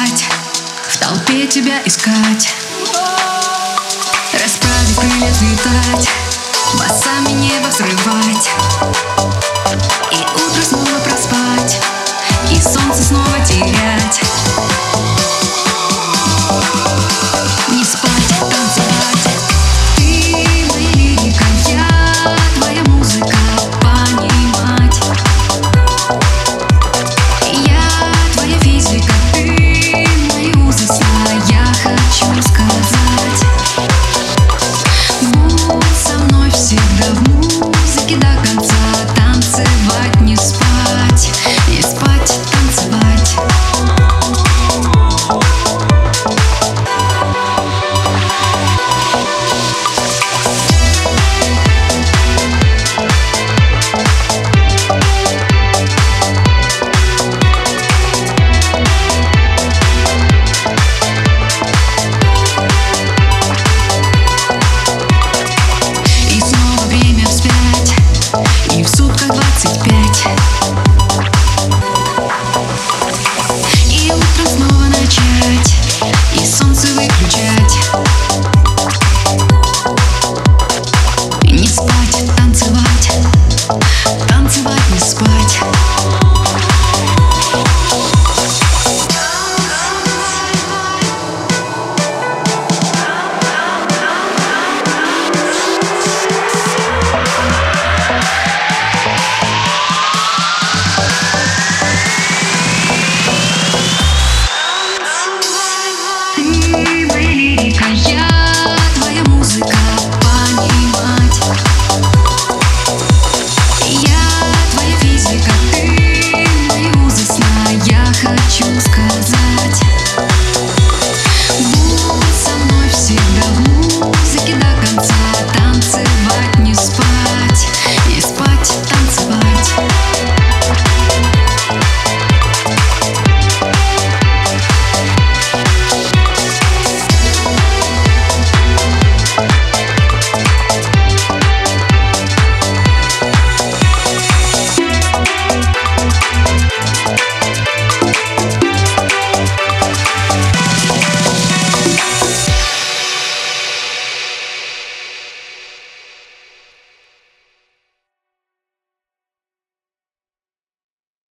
летать, в толпе тебя искать. расправить крылья взлетать, басами небо взрывать.